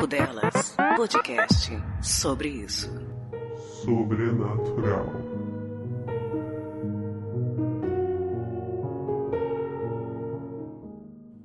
Papo Delas, podcast sobre isso. Sobrenatural.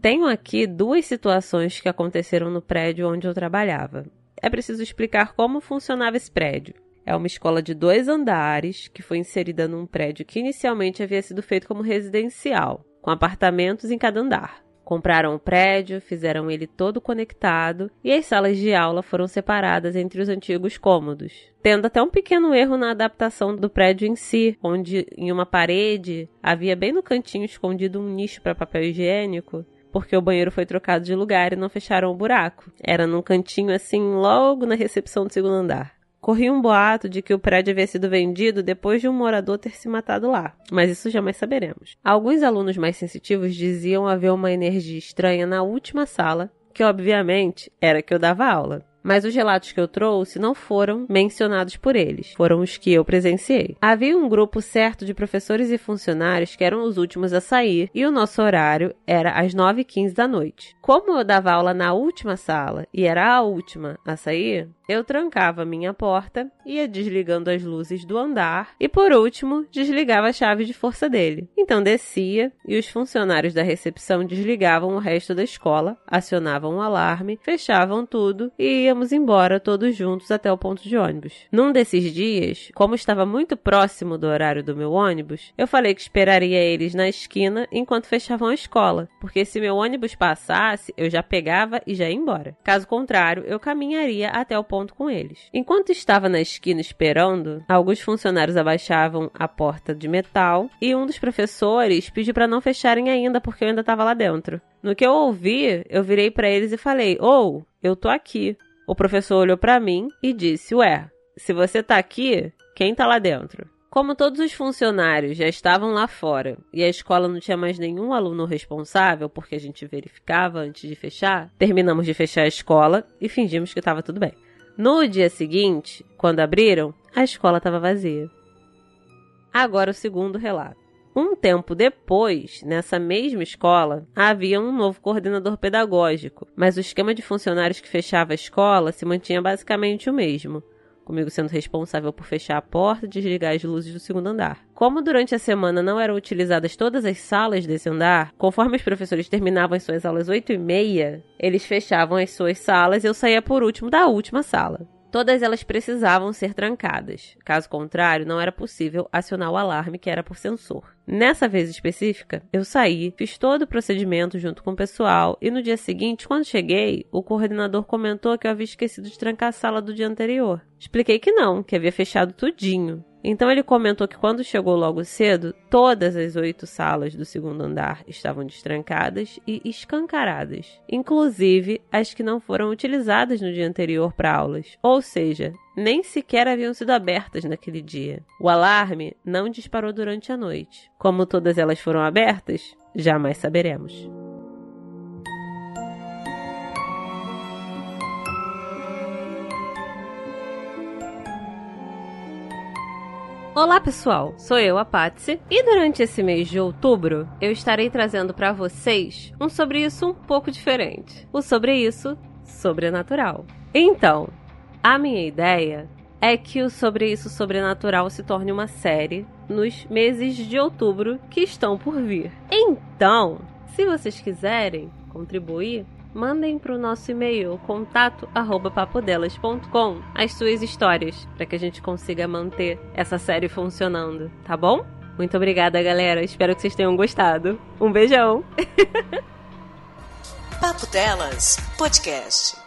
Tenho aqui duas situações que aconteceram no prédio onde eu trabalhava. É preciso explicar como funcionava esse prédio. É uma escola de dois andares que foi inserida num prédio que inicialmente havia sido feito como residencial, com apartamentos em cada andar. Compraram o prédio, fizeram ele todo conectado e as salas de aula foram separadas entre os antigos cômodos. Tendo até um pequeno erro na adaptação do prédio em si, onde em uma parede havia bem no cantinho escondido um nicho para papel higiênico, porque o banheiro foi trocado de lugar e não fecharam o buraco. Era num cantinho assim, logo na recepção do segundo andar. Corria um boato de que o prédio havia sido vendido depois de um morador ter se matado lá, mas isso jamais saberemos. Alguns alunos mais sensitivos diziam haver uma energia estranha na última sala, que obviamente era que eu dava aula mas os relatos que eu trouxe não foram mencionados por eles, foram os que eu presenciei. Havia um grupo certo de professores e funcionários que eram os últimos a sair e o nosso horário era às 9h15 da noite. Como eu dava aula na última sala e era a última a sair, eu trancava minha porta, ia desligando as luzes do andar e, por último, desligava a chave de força dele. Então descia e os funcionários da recepção desligavam o resto da escola, acionavam o alarme, fechavam tudo e íamos embora todos juntos até o ponto de ônibus. Num desses dias, como estava muito próximo do horário do meu ônibus, eu falei que esperaria eles na esquina enquanto fechavam a escola, porque se meu ônibus passasse, eu já pegava e já ia embora. Caso contrário, eu caminharia até o ponto com eles. Enquanto estava na esquina esperando, alguns funcionários abaixavam a porta de metal e um dos professores pediu para não fecharem ainda porque eu ainda estava lá dentro. No que eu ouvi, eu virei para eles e falei: "Ou, oh, eu tô aqui". O professor olhou para mim e disse: "Ué, se você tá aqui, quem tá lá dentro?" Como todos os funcionários já estavam lá fora e a escola não tinha mais nenhum aluno responsável, porque a gente verificava antes de fechar, terminamos de fechar a escola e fingimos que estava tudo bem. No dia seguinte, quando abriram, a escola estava vazia. Agora o segundo relato. Um tempo depois, nessa mesma escola, havia um novo coordenador pedagógico, mas o esquema de funcionários que fechava a escola se mantinha basicamente o mesmo comigo sendo responsável por fechar a porta e desligar as luzes do segundo andar. Como durante a semana não eram utilizadas todas as salas desse andar, conforme os professores terminavam as suas aulas 8 e meia, eles fechavam as suas salas e eu saía por último da última sala. Todas elas precisavam ser trancadas. Caso contrário, não era possível acionar o alarme que era por sensor. Nessa vez específica, eu saí, fiz todo o procedimento junto com o pessoal e no dia seguinte, quando cheguei, o coordenador comentou que eu havia esquecido de trancar a sala do dia anterior. Expliquei que não, que havia fechado tudinho. Então ele comentou que quando chegou logo cedo, todas as oito salas do segundo andar estavam destrancadas e escancaradas, inclusive as que não foram utilizadas no dia anterior para aulas, ou seja, nem sequer haviam sido abertas naquele dia. O alarme não disparou durante a noite. Como todas elas foram abertas, jamais saberemos. Olá pessoal, sou eu, a Patsy, e durante esse mês de outubro eu estarei trazendo para vocês um sobre isso um pouco diferente. O sobre isso sobrenatural. Então, a minha ideia é que o Sobre Isso Sobrenatural se torne uma série nos meses de outubro que estão por vir. Então, se vocês quiserem contribuir, mandem para o nosso e-mail contato@papodelas.com as suas histórias para que a gente consiga manter essa série funcionando, tá bom? Muito obrigada, galera. Espero que vocês tenham gostado. Um beijão. Papo Delas Podcast.